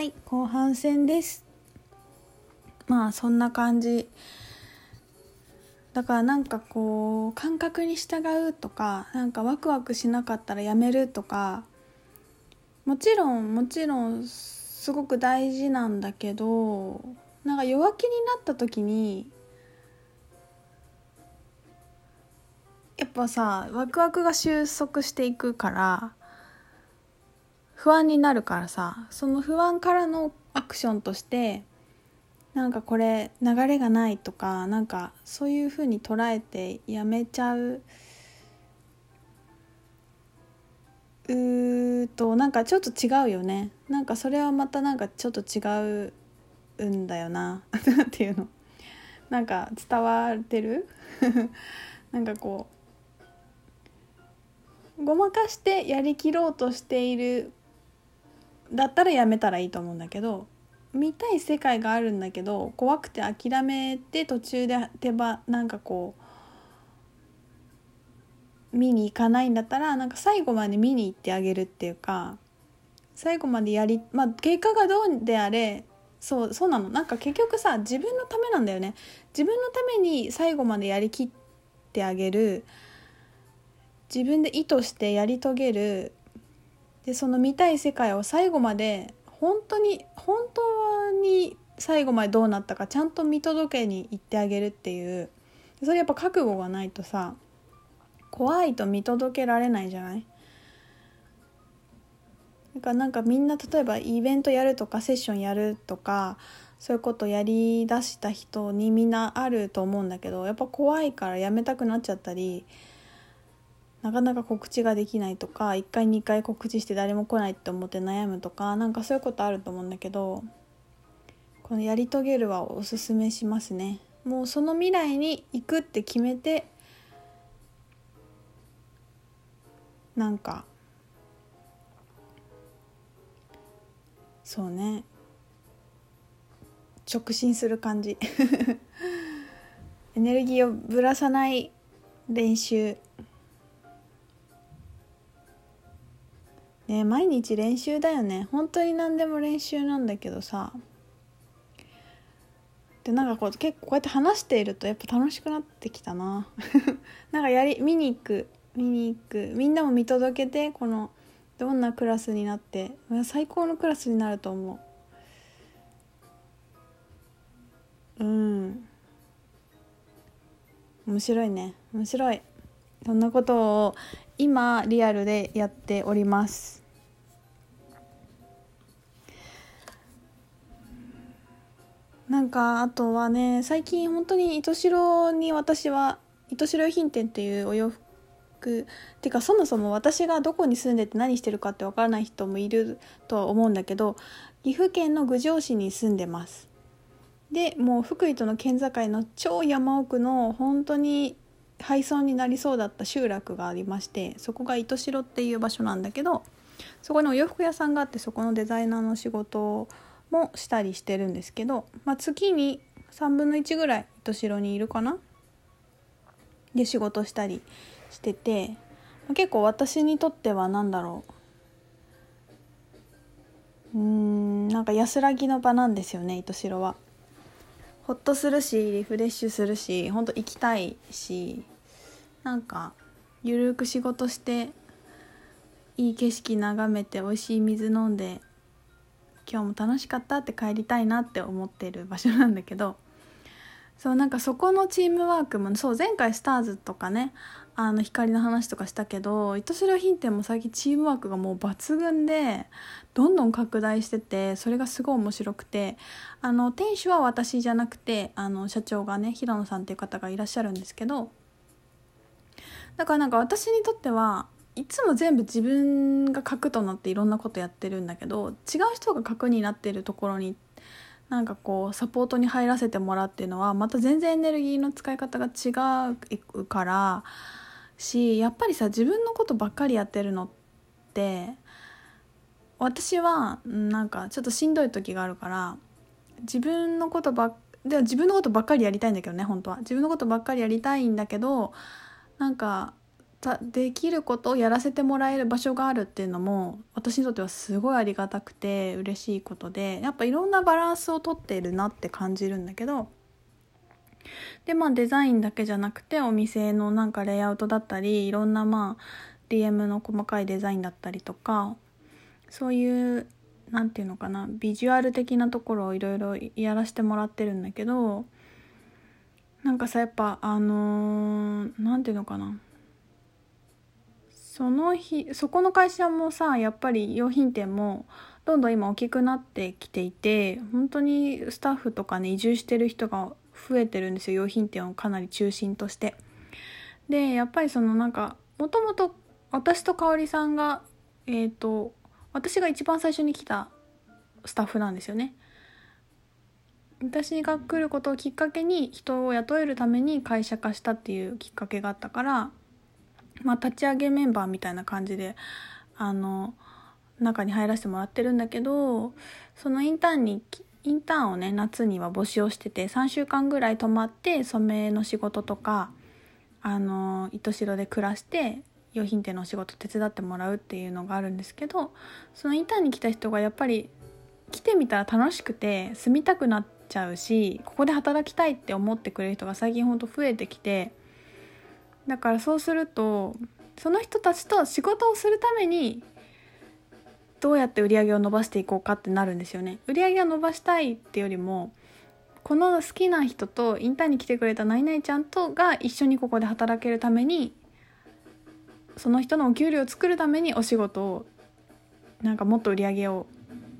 はい後半戦です。まあそんな感じ。だからなんかこう感覚に従うとかなんかワクワクしなかったらやめるとか。もちろんもちろんすごく大事なんだけどなんか弱気になった時にやっぱさワクワクが収束していくから不安になるからさその不安からのアクションとしてなんかこれ流れがないとかなんかそういうふうに捉えてやめちゃううーとなんかちょっと違うよね。なんかそれはまたなんかちょっと違うんだよな。なんていうの。なんか伝わってる。なんかこうごまかしてやりきろうとしているだったらやめたらいいと思うんだけど見たい世界があるんだけど怖くて諦めて途中で手ばなんかこう見に行かないんだったらなんか最後まで見に行ってあげるっていうか最後までやりまあ結果がどうであれそうそうなの。なんか結局さ自分のためなんだよね。自分のために最後までやりきってあげる。自分で意図してやり遂げる。でその見たい世界を最後まで本当に本当に最後までどうなったかちゃんと見届けに行ってあげるっていう。それやっぱ覚悟がないとさ怖いと見届けられないじゃない？だからなんかみんな例えばイベントやるとかセッションやるとかそういうことやりだした人にみんなあると思うんだけどやっぱ怖いからやめたくなっちゃったりなかなか告知ができないとか1回2回告知して誰も来ないって思って悩むとかなんかそういうことあると思うんだけどこの「やり遂げる」はおすすめしますね。もうその未来に行くって決めてなんかそうね。直進する感じ。エネルギーをぶらさない練習。ね毎日練習だよね。本当に何でも練習なんだけどさ。でなんかこう結構こうやって話しているとやっぱ楽しくなってきたな。なんかやり見に行く。見に行く。みんなも見届けてこのどんなクラスになって最高のクラスになると思う。うん。面白いね。面白い。そんなことを今リアルでやっております。なんかあとはね最近本当に糸代に私は糸代品店っていうお洋服っていうかそもそも私がどこに住んでて何してるかってわからない人もいるとは思うんだけど岐阜県の郡上市に住んでます。でもう福井との県境の超山奥の本当に廃村になりそうだった集落がありましてそこが糸代っていう場所なんだけどそこにお洋服屋さんがあってそこのデザイナーの仕事もしたりしてるんですけど、まあ、月に3分の1ぐらい糸代にいるかな？で仕事したりしてて、結構私にとっては何だろううんなんか安らぎの場なんですよね糸代は。ほっとするしリフレッシュするしほんと行きたいしなんかゆるく仕事していい景色眺めて美味しい水飲んで今日も楽しかったって帰りたいなって思ってる場所なんだけどそうなんかそこのチームワークもそう前回スターズとかねあの光の話とかしたけど糸代品店も最近チームワークがもう抜群でどんどん拡大しててそれがすごい面白くてあの店主は私じゃなくてあの社長がね平野さんっていう方がいらっしゃるんですけどだからなんか私にとってはいつも全部自分が核となっていろんなことやってるんだけど違う人が核になってるところに行ってなんかこうサポートに入らせてもらうっていうのはまた全然エネルギーの使い方が違うからしやっぱりさ自分のことばっかりやってるのって私はなんかちょっとしんどい時があるから自分のことばっで自分のことばっかりやりたいんだけどね本当は。自分のことばっかりやりたいんだけどなんかできることをやらせてもらえる場所があるっていうのも私にとってはすごいありがたくて嬉しいことでやっぱいろんなバランスをとっているなって感じるんだけどでまあデザインだけじゃなくてお店のなんかレイアウトだったりいろんなまあ DM の細かいデザインだったりとかそういう何て言うのかなビジュアル的なところをいろいろやらせてもらってるんだけどなんかさやっぱあの何、て言うのかなその日そこの会社もさやっぱり用品店もどんどん今大きくなってきていて本当にスタッフとかね移住してる人が増えてるんですよ用品店をかなり中心として。でやっぱりそのなんかもともと私と香織さんがえっ、ー、と私が一番最初に来たスタッフなんですよね。私が来ることをきっかけに人を雇えるために会社化したっていうきっかけがあったから、まあ、立ち上げメンバーみたいな感じであの中に入らせてもらってるんだけどそのインターンにインターンをね夏には募集をしてて3週間ぐらい泊まって染めの仕事とかあの糸代で暮らして用品店のお仕事手伝ってもらうっていうのがあるんですけどそのインターンに来た人がやっぱり来てみたら楽しくて住みたくなっちゃうしここで働きたいって思ってくれる人が最近ほんと増えてきてだからそうするとその人たちと仕事をするためにどうやって売り上げを伸ばしていこうかってなるんですよね。売り上げを伸ばしたいってよりもこの好きな人とインターンに来てくれた何々ちゃんとが一緒にここで働けるためにその人のお給料を作るためにお仕事をなんかもっと売り上げを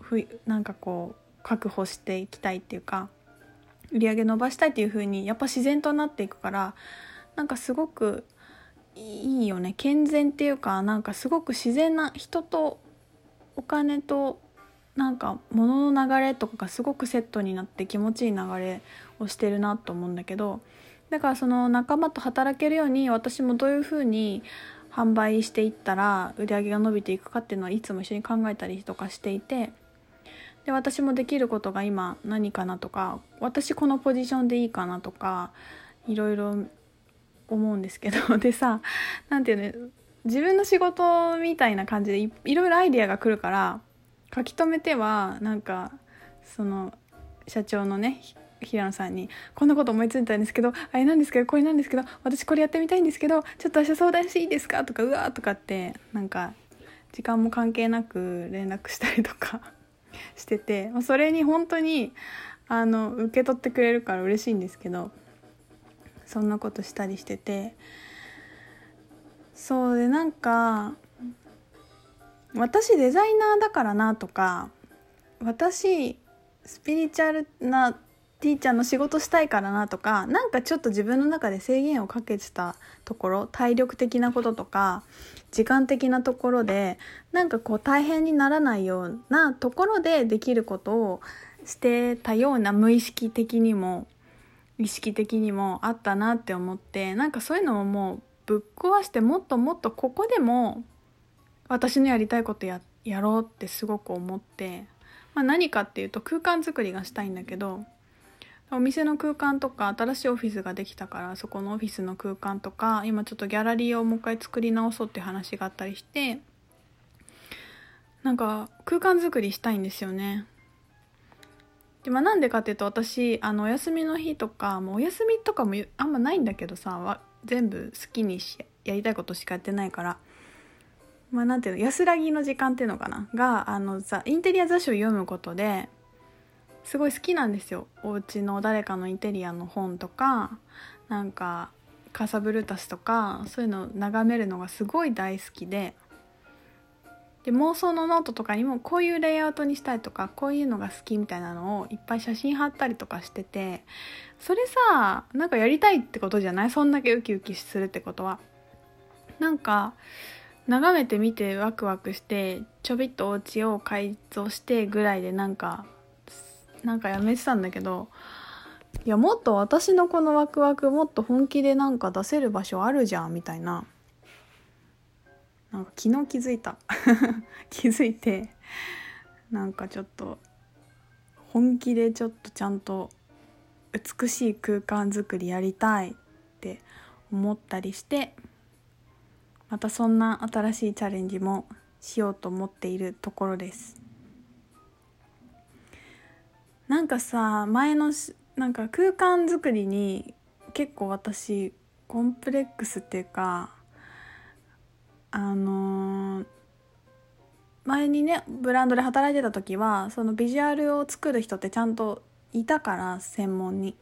ふなんかこう確保していきたいっていうか売り上げ伸ばしたいっていう風にやっぱ自然となっていくからなんかすごくいいよね。健全っていうかなんかすごく自然な人とお金となんか物の流れとかがすごくセットになって気持ちいい流れをしてるなと思うんだけどだからその仲間と働けるように私もどういうふうに販売していったら売り上げが伸びていくかっていうのはいつも一緒に考えたりとかしていてで私もできることが今何かなとか私このポジションでいいかなとかいろいろ思うんですけど でさ何て言うの自分の仕事みたいな感じでいろいろアイデアが来るから書き留めてはなんかその社長のね平野さんに「こんなこと思いついたんですけどあれなんですけどこれなんですけど私これやってみたいんですけどちょっと明日相談していいですか?」とか「うわ」とかってなんか時間も関係なく連絡したりとか しててそれに本当にあの受け取ってくれるから嬉しいんですけどそんなことしたりしてて。そうでなんか私デザイナーだからなとか私スピリチュアルなティーチャーの仕事したいからなとかなんかちょっと自分の中で制限をかけてたところ体力的なこととか時間的なところでなんかこう大変にならないようなところでできることをしてたような無意識的にも意識的にもあったなって思ってなんかそういうのをもうぶっ壊してもっともっとここでも私のやりたいことややろうってすごく思って、まあ、何かっていうと空間づくりがしたいんだけどお店の空間とか新しいオフィスができたからそこのオフィスの空間とか今ちょっとギャラリーをもう一回作り直そうって話があったりしてなんか空間作りしたいんですよね。でまあ、なんでかっていうと私あのお休みの日とかもうお休みとかもあんまないんだけどさ全部好きにしやりたいことしかやってないから。まあなんていうの安らぎの時間っていうのかながあのインテリア雑誌を読むことですごい好きなんですよ。お家の誰かのインテリアの本とかなんかカサブルータスとかそういうのを眺めるのがすごい大好きで。で妄想のノートとかにもこういうレイアウトにしたいとかこういうのが好きみたいなのをいっぱい写真貼ったりとかしててそれさなんかやりたいってことじゃない？そんだけウキウキするってことは。なんか眺めてみてワクワクしてちょびっとお家を改造してぐらいでなんかなんかやめてたんだけどいやもっと私のこのワクワクもっと本気でなんか出せる場所あるじゃんみたいななんか昨日気づいた。気づいてなんかちょっと本気でちょっとちゃんと美しい空間づくりやりたいって思ったりしてまたそんな新しいチャレンジもしようと思っているところです。なんかさ前のなんか空間作りに結構私コンプレックスっていうかあのー、前にねブランドで働いてた時はそのビジュアルを作る人ってちゃんといたから専門に。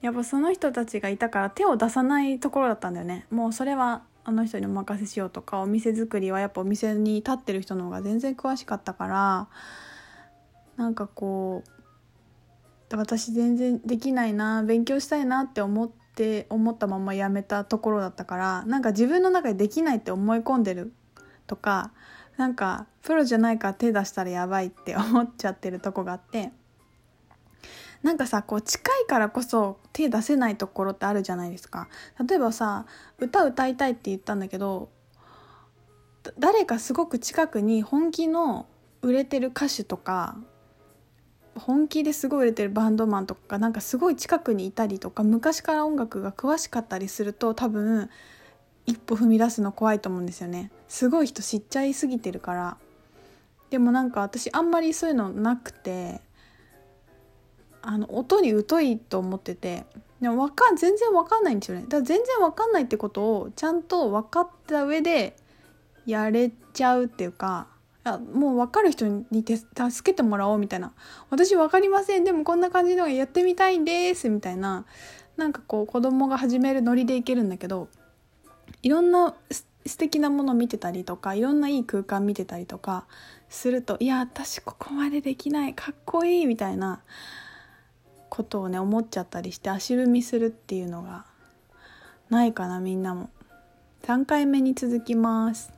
やっぱその人たちがいたから手を出さないところだったんだよね。もうそれはあの人にお任せしようとかお店作りはやっぱお店に立ってる人の方が全然詳しかったからなんかこう私全然できないな勉強したいなって思っって思ったままやめたところだったからなんか自分の中でできないって思い込んでるとかなんかプロじゃないから手出したらやばいって思っちゃってるとこがあってなんかさこう近いからこそ手出せないところってあるじゃないですか。例えばさ歌歌いたいって言ったんだけど誰かすごく近くに本気の売れてる歌手とか本気ですごい売れてるバンドマンとかなんかすごい近くにいたりとか昔から音楽が詳しかったりすると多分一歩踏み出すの怖いと思うんですよね。すごい人知っちゃいすぎてるから。でもなんか私あんまりそういうのなくてあの音に疎いと思ってて。でもわか全然わかんないんですよね。だから全然わかんないってことをちゃんと分かった上でやれちゃうっていうかもう分かる人に助けてもらおうみたいな。私分かりません。でもこんな感じのがやってみたいんです。みたいな。なんかこう子供が始めるノリでいけるんだけどいろんな素敵なもの見てたりとかいろんないい空間見てたりとかするといや私ここまでできない。かっこいいみたいな。ことをね思っちゃったりして足踏みするっていうのがないかなみんなも。3回目に続きます。